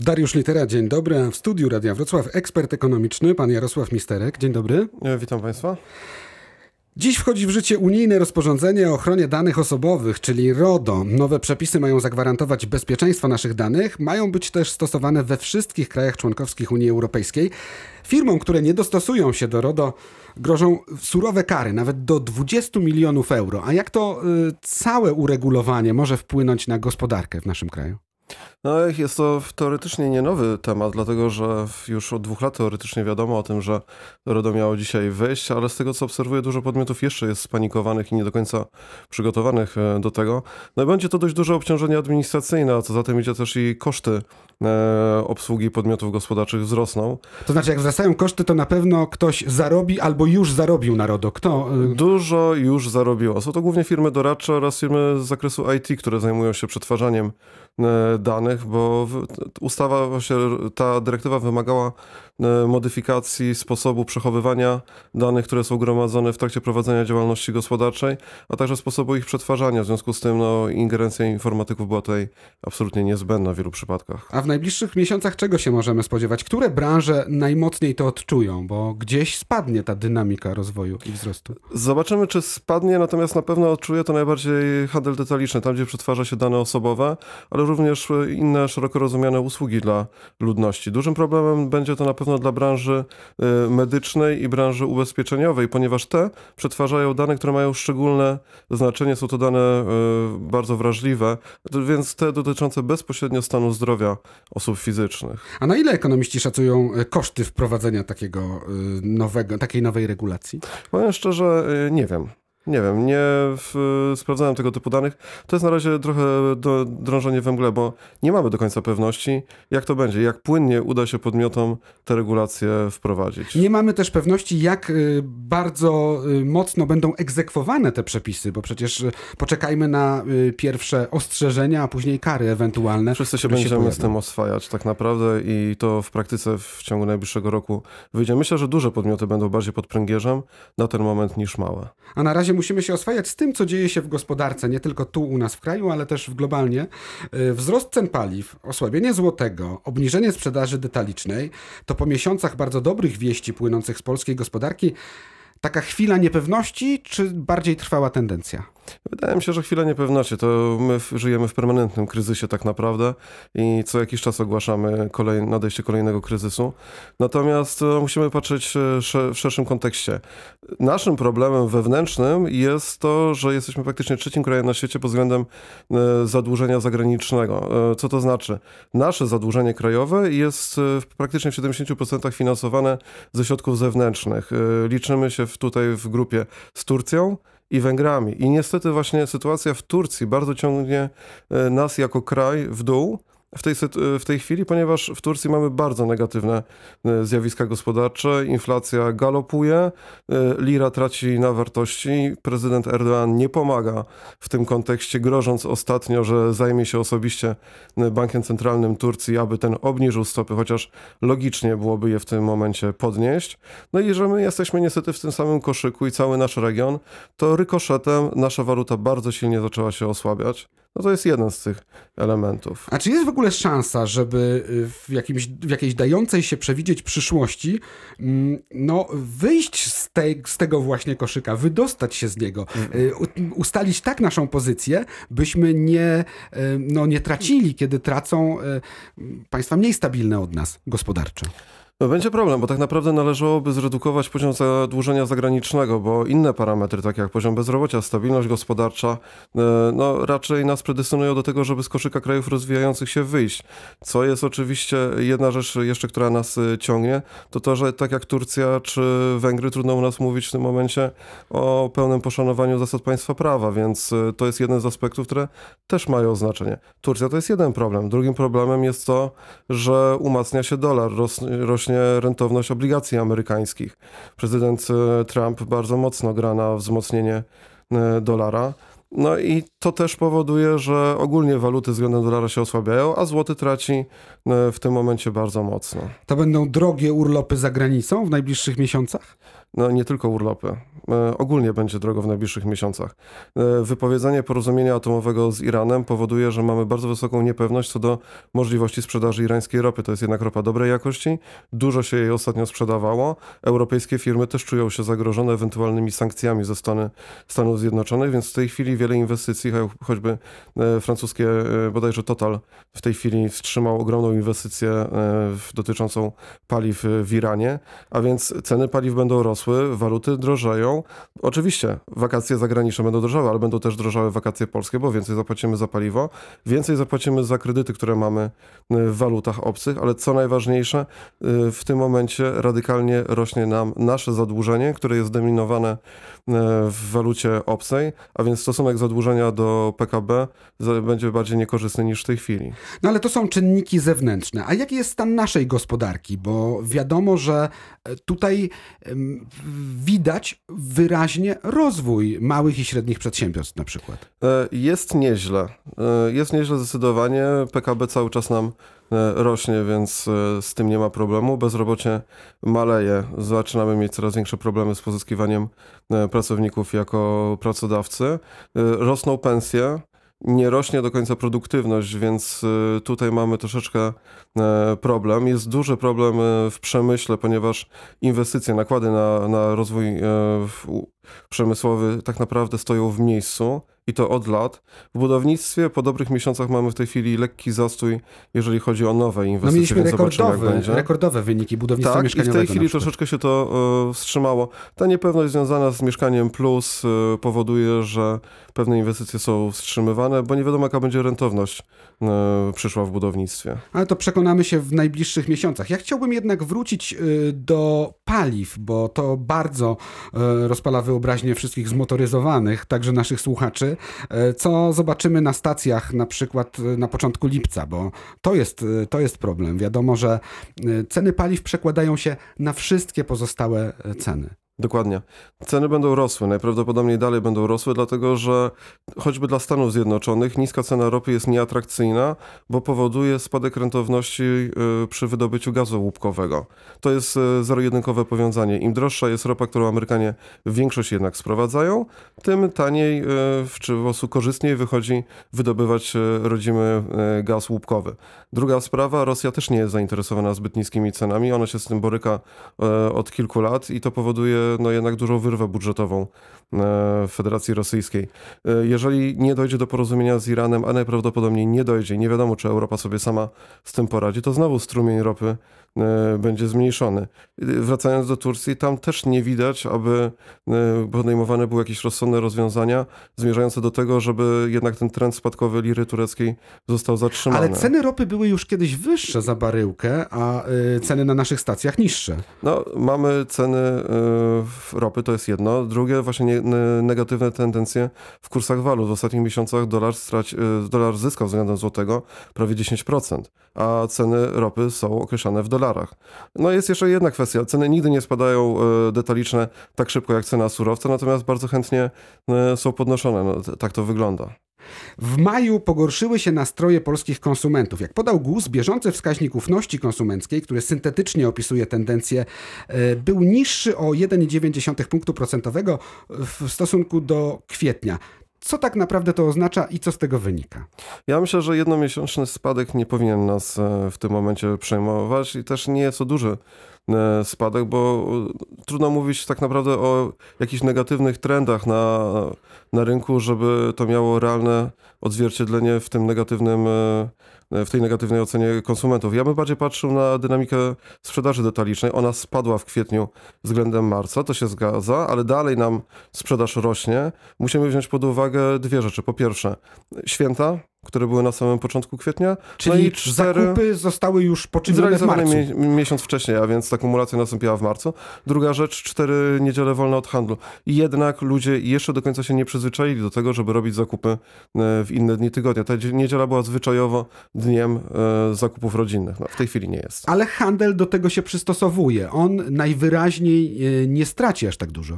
Dariusz Litera, dzień dobry. W studiu Radia Wrocław ekspert ekonomiczny, pan Jarosław Misterek. Dzień dobry. E, Witam Państwa. Dziś wchodzi w życie unijne rozporządzenie o ochronie danych osobowych, czyli RODO. Nowe przepisy mają zagwarantować bezpieczeństwo naszych danych, mają być też stosowane we wszystkich krajach członkowskich Unii Europejskiej. Firmom, które nie dostosują się do RODO, grożą surowe kary, nawet do 20 milionów euro. A jak to y, całe uregulowanie może wpłynąć na gospodarkę w naszym kraju? No, jest to teoretycznie nie nowy temat, dlatego że już od dwóch lat teoretycznie wiadomo o tym, że RODO miało dzisiaj wejść, ale z tego co obserwuję, dużo podmiotów jeszcze jest spanikowanych i nie do końca przygotowanych e, do tego. No i będzie to dość duże obciążenie administracyjne, a co za tym idzie też i koszty e, obsługi podmiotów gospodarczych wzrosną. To znaczy, jak wzrastają koszty, to na pewno ktoś zarobi albo już zarobił na RODO. Kto? y, Dużo już zarobiło. Są to głównie firmy doradcze oraz firmy z zakresu IT, które zajmują się przetwarzaniem e, danych, bo ustawa, właśnie ta dyrektywa wymagała e, modyfikacji sposobu przechowywania danych, które są gromadzone w trakcie prowadzenia działalności gospodarczej, a także sposobu ich przetwarzania. W związku z tym no, ingerencja informatyków była tutaj absolutnie niezbędna w wielu przypadkach. A w najbliższych miesiącach czego się możemy spodziewać? Które branże najmocniej to odczują? Bo gdzieś spadnie ta dynamika rozwoju i wzrostu. Zobaczymy, czy spadnie, natomiast na pewno odczuje to najbardziej handel detaliczny, tam gdzie przetwarza się dane osobowe, ale również e, inne szeroko rozumiane usługi dla ludności. Dużym problemem będzie to na pewno dla branży e, medycznej i branży ubezpieczeniowej, ponieważ te przetwarzają dane, które mają szczególne znaczenie, są to dane e, bardzo wrażliwe, więc te dotyczące bezpośrednio stanu zdrowia osób fizycznych. A na ile ekonomiści szacują e, koszty wprowadzenia takiego y, nowego, takiej nowej regulacji? Powiem szczerze, y, nie wiem. Nie wiem, nie w, sprawdzałem tego typu danych. To jest na razie trochę do, drążenie we mgle, bo nie mamy do końca pewności, jak to będzie, jak płynnie uda się podmiotom te regulacje wprowadzić. Nie mamy też pewności, jak y, bardzo y, mocno będą egzekwowane te przepisy, bo przecież y, poczekajmy na pierwsze ostrzeżenia, a później kary ewentualne. Wszyscy się będziemy z pojawią. tym oswajać tak naprawdę i to w praktyce w ciągu najbliższego roku wyjdzie. Myślę, że duże podmioty będą bardziej pod pręgierzem na ten moment niż małe. A na razie musimy się oswajać z tym, co dzieje się w gospodarce, nie tylko tu u nas w kraju, ale też globalnie. Y, Wzrost cen paliw, osłabienie złotego, obniżenie sprzedaży detalicznej to po miesiącach bardzo dobrych wieści płynących z polskiej gospodarki taka chwila niepewności, czy bardziej trwała tendencja? Wydaje mi się, że chwila niepewności. To my żyjemy w permanentnym kryzysie tak naprawdę i co jakiś czas ogłaszamy kolej, nadejście kolejnego kryzysu. Natomiast e, musimy patrzeć e, w szerszym kontekście. Naszym problemem wewnętrznym jest to, że jesteśmy praktycznie trzecim krajem na świecie pod względem e, zadłużenia zagranicznego. Co to znaczy? Nasze zadłużenie krajowe jest praktycznie w 70% finansowane ze środków zewnętrznych. Liczymy się tutaj w grupie z Turcją, i Węgrami. I niestety właśnie sytuacja w Turcji bardzo ciągnie e, nas jako kraj w dół w tej, w tej chwili, ponieważ w Turcji mamy bardzo negatywne e, zjawiska gospodarcze, inflacja galopuje, e, lira traci na wartości, prezydent Erdoğan nie pomaga w tym kontekście, grożąc ostatnio, że zajmie się osobiście e, Bankiem Centralnym Turcji, aby ten obniżył stopy, chociaż logicznie byłoby je w tym momencie podnieść. No i że my jesteśmy niestety w tym samym koszyku i cały nasz region, to rykoszetem nasza waluta bardzo silnie zaczęła się osłabiać. No to jest jeden z tych elementów. A czy jest w ogóle szansa, żeby y, w, jakimś, w jakiejś dającej się przewidzieć przyszłości, mm, no, wyjść z, tej, z tego właśnie koszyka, wydostać się z niego, u- ustalić tak naszą pozycję, byśmy nie, y, no, nie tracili, kiedy tracą państwa mniej stabilne od nas gospodarczo? No będzie problem, bo tak naprawdę należałoby zredukować poziom zadłużenia zagranicznego, bo inne parametry, takie jak poziom bezrobocia, stabilność gospodarcza, e, no raczej nas predestynują do tego, żeby z koszyka krajów rozwijających się wyjść. Co jest oczywiście jedna rzecz jeszcze, która nas e, ciągnie, to to, że tak jak Turcja czy Węgry, trudno u nas mówić w tym momencie o pełnym poszanowaniu zasad państwa prawa, więc e, to jest jeden z aspektów, które też mają znaczenie. Turcja to jest jeden problem. Drugim problemem jest to, że umacnia się dolar, ros, rentowność obligacji amerykańskich. Prezydent e, Trump bardzo mocno gra na wzmocnienie e, dolara. No i to też powoduje, że ogólnie waluty względem dolara się osłabiają, a złoty traci e, w tym momencie bardzo mocno. To będą drogie urlopy za granicą w najbliższych miesiącach? No nie tylko urlopy. E, ogólnie będzie drogo w najbliższych miesiącach. E, wypowiedzenie porozumienia atomowego z Iranem powoduje, że mamy bardzo wysoką niepewność co do możliwości sprzedaży irańskiej ropy. To jest jednak ropa dobrej jakości. Dużo się jej ostatnio sprzedawało. Europejskie firmy też czują się zagrożone ewentualnymi sankcjami ze strony Stanów Zjednoczonych, więc w tej chwili wiele inwestycji, choćby e, francuskie, bodajże Total w tej chwili wstrzymał ogromną inwestycję dotyczącą paliw w Iranie, a więc ceny paliw będą rosły, waluty drożeją. Oczywiście wakacje zagraniczne będą drożały, ale będą też drożały wakacje polskie, bo więcej zapłacimy za paliwo, więcej zapłacimy za kredyty, które mamy y, w walutach obcych, ale co najważniejsze, y, w tym momencie radykalnie rośnie nam nasze zadłużenie, które jest dominowane y, w walucie obcej, a więc stosunek zadłużenia do PKB będzie bardziej niekorzystny niż w tej chwili. No ale to są czynniki zewnętrzne. A jaki jest stan naszej gospodarki? Bo wiadomo, że e, tutaj widać wyraźnie rozwój małych i średnich przedsiębiorstw na przykład. E, jest nieźle. E, jest nieźle zdecydowanie. PKB cały czas nam rośnie, więc z tym nie ma problemu. Bezrobocie maleje. Zaczynamy mieć coraz większe problemy z pozyskiwaniem pracowników jako pracodawcy. Rosną pensje nie rośnie do końca produktywność, więc y, tutaj mamy troszeczkę e, problem. Jest duży problem e, w przemyśle, ponieważ inwestycje, nakłady na, na rozwój e, przemysłowy tak naprawdę stoją w miejscu i to od lat. W budownictwie po dobrych miesiącach mamy w tej chwili lekki zastój, jeżeli chodzi o nowe inwestycje. No mieliśmy rekordowe, rekordowe wyniki budownictwa tak, mieszkaniowego. i w tej chwili troszeczkę się to y, wstrzymało. Ta niepewność związana z mieszkaniem plus y, powoduje, że pewne inwestycje są wstrzymywane, bo nie wiadomo jaka będzie rentowność y, przyszła w budownictwie. Ale to przekonamy się w najbliższych miesiącach. Ja chciałbym jednak wrócić do paliw, bo to bardzo rozpala wyobraźnię wszystkich zmotoryzowanych, także naszych słuchaczy. E, co zobaczymy na stacjach na przykład e, na początku lipca, bo to jest, e, to jest problem. Wiadomo, że ceny paliw przekładają się na wszystkie pozostałe ceny. Dokładnie. Ceny będą rosły, najprawdopodobniej dalej będą rosły, dlatego że choćby dla Stanów Zjednoczonych niska cena ropy jest nieatrakcyjna, bo powoduje spadek rentowności y, przy wydobyciu gazu łupkowego. To jest y, zero-jedynkowe powiązanie. Im droższa jest ropa, którą Amerykanie w większości jednak sprowadzają, tym taniej y, czy po prostu korzystniej wychodzi wydobywać rodzimy gaz łupkowy. Druga sprawa, Rosja też nie jest zainteresowana zbyt niskimi cenami, ona się z tym boryka od kilku lat i to powoduje no jednak dużą wyrwę budżetową e, Federacji Rosyjskiej. E, jeżeli nie dojdzie do porozumienia z Iranem, a najprawdopodobniej nie dojdzie, nie wiadomo czy Europa sobie sama z tym poradzi, to znowu strumień ropy e, będzie zmniejszony. Wracając do Turcji, tam też nie widać, aby podejmowane były jakieś rozsądne rozwiązania zmierzające do tego, żeby jednak ten trend spadkowy liry tureckiej został zatrzymany. Ale ceny ropy były już kiedyś wyższe za baryłkę, a ceny na naszych stacjach niższe. No, mamy ceny ropy to jest jedno. Drugie, właśnie nie, negatywne tendencje w kursach walut. W ostatnich miesiącach dolar, straci, y, dolar zyskał względem złotego prawie 10%, a ceny ropy są określane w dolarach. No jest jeszcze jedna kwestia. Ceny nigdy nie spadają y, detaliczne tak szybko jak cena surowca, natomiast bardzo chętnie y, są podnoszone. No, tak to wygląda. W maju pogorszyły się nastroje polskich konsumentów. Jak podał GUS, bieżący wskaźnik ufności konsumenckiej, który syntetycznie opisuje tendencję, e, był niższy o 1,9 punktu procentowego w stosunku do kwietnia. Co tak naprawdę to oznacza i co z tego wynika? Ja myślę, że jednomiesięczny spadek nie powinien nas e, w tym momencie przejmować i też nie jest to duży e, spadek, bo trudno mówić tak naprawdę o jakichś negatywnych trendach na, na rynku, żeby to miało realne odzwierciedlenie w tym negatywnym e, w tej negatywnej ocenie konsumentów. Ja bym bardziej patrzył na dynamikę sprzedaży detalicznej. Ona spadła w kwietniu względem marca, to się zgadza, ale dalej nam sprzedaż rośnie. Musimy wziąć pod uwagę dwie rzeczy. Po pierwsze, święta, które były na samym początku kwietnia. Czyli no i cztery... zakupy zostały już poczynione w marcu. mie- miesiąc wcześniej, a więc ta kumulacja nastąpiła w marcu. Druga rzecz, cztery niedziele wolne od handlu. I jednak ludzie jeszcze do końca się nie przyzwyczaili do tego, żeby robić zakupy e, w inne dni tygodnia. Ta dzie- niedziela była zwyczajowo dniem e, zakupów rodzinnych. No, w tej chwili nie jest. Ale handel do tego się przystosowuje. On najwyraźniej e, nie straci aż tak dużo.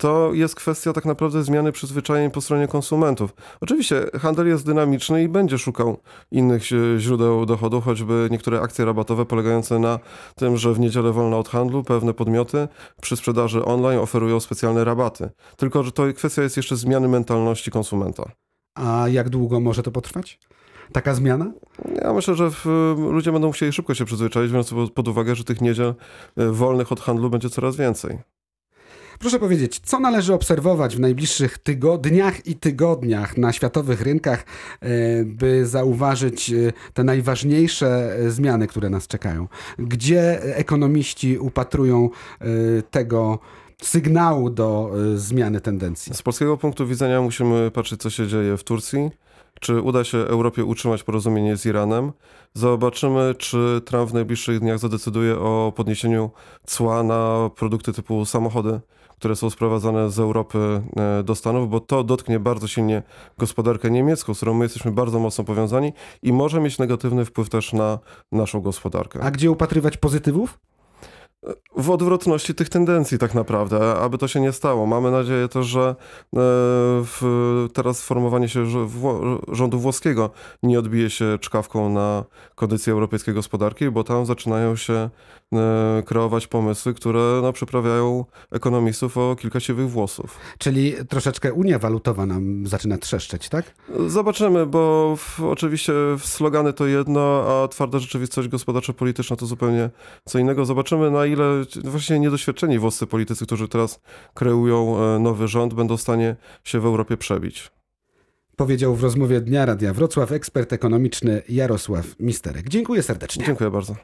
To jest kwestia tak naprawdę zmiany przyzwyczajeń po stronie konsumentów. Oczywiście handel jest dynamiczny i będzie szukał innych ź- źródeł dochodu, choćby niektóre akcje rabatowe polegające na tym, że w niedzielę wolno od handlu pewne podmioty przy sprzedaży online oferują specjalne rabaty. Tylko, że to kwestia jest jeszcze zmiany mentalności konsumenta. A jak długo może to potrwać? Taka zmiana? Ja myślę, że w, ludzie będą musieli szybko się przyzwyczaić, biorąc pod- pod uwagę, że tych niedziel e, wolnych od handlu będzie coraz więcej. Proszę powiedzieć, co należy obserwować w najbliższych tygodniach i tygodniach na światowych rynkach, e, by zauważyć e, te najważniejsze e, zmiany, które nas czekają? Gdzie ekonomiści upatrują tego sygnału do zmiany tendencji? Z polskiego punktu widzenia musimy patrzeć, co się dzieje w Turcji. Czy uda się Europie utrzymać porozumienie z Iranem? Zobaczymy, czy Trump w najbliższych dniach zadecyduje o podniesieniu cła na produkty typu samochody, które są sprowadzane z Europy e, do Stanów, bo to dotknie bardzo silnie gospodarkę niemiecką, z którą my jesteśmy bardzo mocno powiązani i może mieć negatywny wpływ też na naszą gospodarkę. A gdzie upatrywać pozytywów? W odwrotności tych tendencji tak naprawdę, aby to się nie stało. Mamy nadzieję też, że e, w, teraz formowanie się rządu włoskiego nie odbije się czkawką na kondycję europejskiej gospodarki, bo tam zaczynają się e, kreować pomysły, które no, przyprawiają ekonomistów o kilka siwych włosów. Czyli troszeczkę Unia Walutowa nam zaczyna trzeszczeć, tak? Zobaczymy, bo w, oczywiście slogany to jedno, a twarda rzeczywistość gospodarczo-polityczna to zupełnie co innego. Zobaczymy, na ile właśnie niedoświadczeni włoscy politycy, którzy teraz kreują e, nowy rząd, będą w stanie się w Europie przebić. Powiedział w rozmowie Dnia Radia Wrocław ekspert ekonomiczny Jarosław Misterek. Dziękuję serdecznie. Dziękuję bardzo.